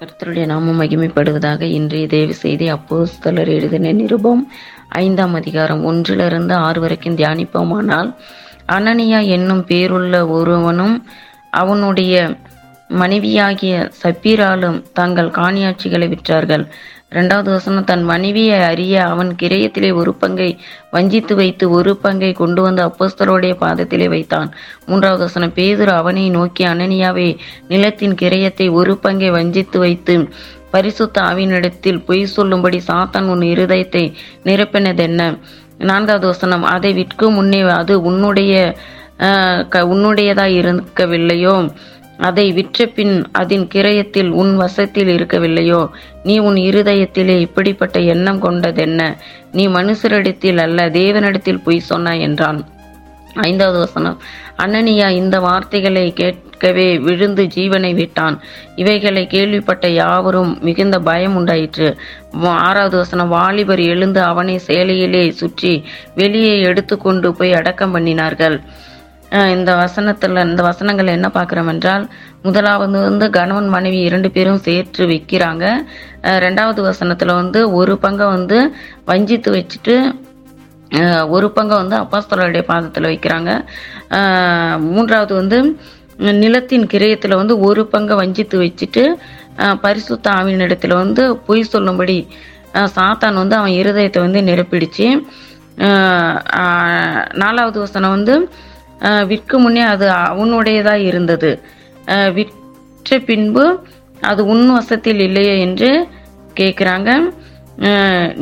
கர்த்தருடைய நாமம் மகிமைப்படுவதாக இன்றைய தேவ செய்தி அப்போஸ்தலர் எழுதின நிருபம் ஐந்தாம் அதிகாரம் ஒன்றிலிருந்து ஆறு வரைக்கும் தியானிப்போமானால் அனனியா என்னும் பேருள்ள ஒருவனும் அவனுடைய மனைவியாகிய சப்பீராலும் தங்கள் காணியாட்சிகளை விற்றார்கள். இரண்டாவது வசனம் தன் மனைவியை அறிய அவன் கிரயத்திலே ஒரு பங்கை வஞ்சித்து வைத்து ஒரு பங்கை கொண்டு வந்து அப்போஸ்தலோடைய பாதத்திலே வைத்தான். மூன்றாவது வசனம் பேதுரு அவனை நோக்கி அனனியாவே நிலத்தின் கிரயத்தை ஒரு பங்கை வஞ்சித்து வைத்து பரிசுத்த ஆவினிடத்தில் பொய் சொல்லும்படி சாத்தான் உன் இருதயத்தை நிரப்பினதென்ன? நான்காவது வசனம் அதை விற்கும் முன்னே அது உன்னுடைய க- உன்னுடையதாய் இருக்கவில்லையோ அதை விற்ற பின் அதன் கிரயத்தில் உன் வசத்தில் இருக்கவில்லையோ? நீ உன் இருதயத்திலே இப்படிப்பட்ட எண்ணம் கொண்டதென்ன? நீ மனுஷரிடத்தில் அல்ல தேவனிடத்தில் பொய் சொன்னாய் என்றான். ஐந்தாவது வசனம். அனனியா இந்த வார்த்தைகளை கேட்கவே விழுந்து ஜீவனை விட்டான். இவைகளை கேள்விப்பட்ட யாவரும் மிகுந்த பயம் உண்டாயிற்று. ஆறாவது வசனம். வாலிபர் எழுந்து அவனை சேலையிலே சுற்றி வெளியே எடுத்துக்கொண்டு போய் அடக்கம் பண்ணினார்கள். இந்த வசனத்துல இந்த வசனங்கள் என்ன பார்க்கிறோம் என்றால் முதலாவது வந்து கணவன் மனைவி இரண்டு பேரும் சேர்த்து விற்கிறாங்க ரெண்டாவது வசனத்துல வந்து ஒரு பங்கை வந்து வஞ்சித்து வச்சுட்டு ஒரு பங்கை வந்து அப்பாஸ்தலருடைய பாதத்தில் வைக்கிறாங்க. மூன்றாவது வந்து நிலத்தின் கிரயத்தில் வந்து ஒரு பங்கை வஞ்சித்து வச்சுட்டு பரிசுத்த ஆவின் ஆவினிடத்தில் வந்து பொய் சொல்லும்படி சாத்தான் வந்து அவன் இருதயத்தை வந்து நிரப்பிடுச்சு. நாலாவது வசனம் வந்து விற்கும் முன்னே அது அவனுடையதாக இருந்தது. விற்ற பின்பு அது உன் வசத்தில் இல்லையே என்று கேட்குறாங்க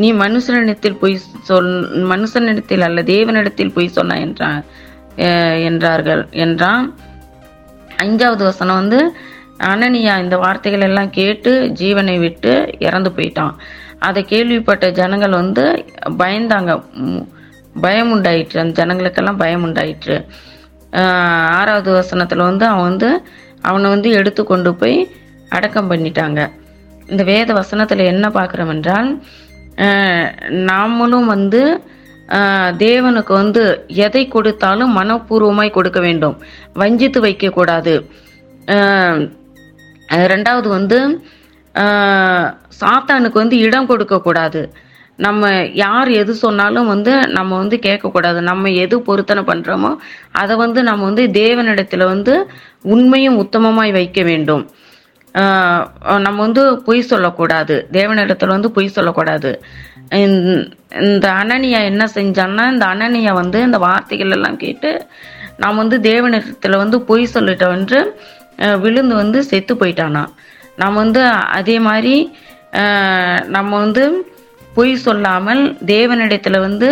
நீ மனுஷனிடத்தில் பொய் சொல் மனுஷனிடத்தில் அல்ல தேவனிடத்தில் பொய் சொன்ன என்றான் என்றார்கள் என்றான். அஞ்சாவது வசனம் வந்து அனனியா இந்த வார்த்தைகள் எல்லாம் கேட்டு ஜீவனை விட்டு இறந்து போயிட்டான். அதை கேள்விப்பட்ட ஜனங்கள் வந்து பயந்தாங்க. பயம் உண்டாயிற்று. அந்த ஜனங்களுக்கெல்லாம் பயம் உண்டாயிற்று. ஆறாவது வசனத்தில் வந்து அவன் வந்து அவனை வந்து எடுத்து கொண்டு போய் அடக்கம் பண்ணிட்டாங்க. இந்த வேத வசனத்தில் என்ன பார்க்குறோம் என்றால் நாமளும் வந்து தேவனுக்கு வந்து எதை கொடுத்தாலும் மனப்பூர்வமாய் கொடுக்க வேண்டும். வஞ்சித்து வைக்கக்கூடாது. ரெண்டாவது வந்து சாத்தானுக்கு வந்து இடம் கொடுக்கக்கூடாது. நம்ம யார் எது சொன்னாலும் வந்து நம்ம வந்து கேட்கக்கூடாது. நம்ம எது பொருத்தனை பண்ணுறோமோ அதை வந்து நம்ம வந்து தேவனிடத்தில் வந்து உண்மையும் உத்தமமாய் வைக்க வேண்டும். நம்ம வந்து பொய் சொல்லக்கூடாது. தேவனிடத்தில் வந்து பொய் சொல்லக்கூடாது. இந்த- இந்த அனனியா என்ன செஞ்சான்னா இந்த அனனியா வந்து இந்த வார்த்தைகள் எல்லாம் கேட்டு நாம் வந்து தேவனிடத்தில் வந்து பொய் சொல்லிட்டோம் என்று விழுந்து வந்து செத்து போயிட்டானா. நம்ம வந்து அதே மாதிரி நம்ம வந்து பொய் சொல்லாமல் தேவனிடத்தில் வந்து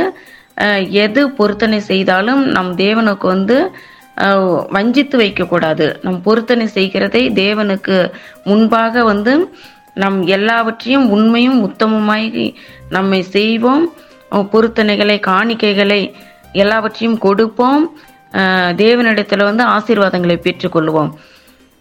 எது பொருத்தனை செய்தாலும் நம் தேவனுக்கு வந்து வஞ்சித்து வைக்கக்கூடாது. நம் பொருத்தனை செய்கிறதை தேவனுக்கு முன்பாக வந்து நம் எல்லாவற்றையும் உண்மையும் உத்தமமாய் நம்மை செய்வோம். பொருத்தனைகளை காணிக்கைகளை எல்லாவற்றையும் கொடுப்போம். தேவனிடத்தில் வந்து ஆசீர்வாதங்களை பெற்றுக்கொள்வோம்.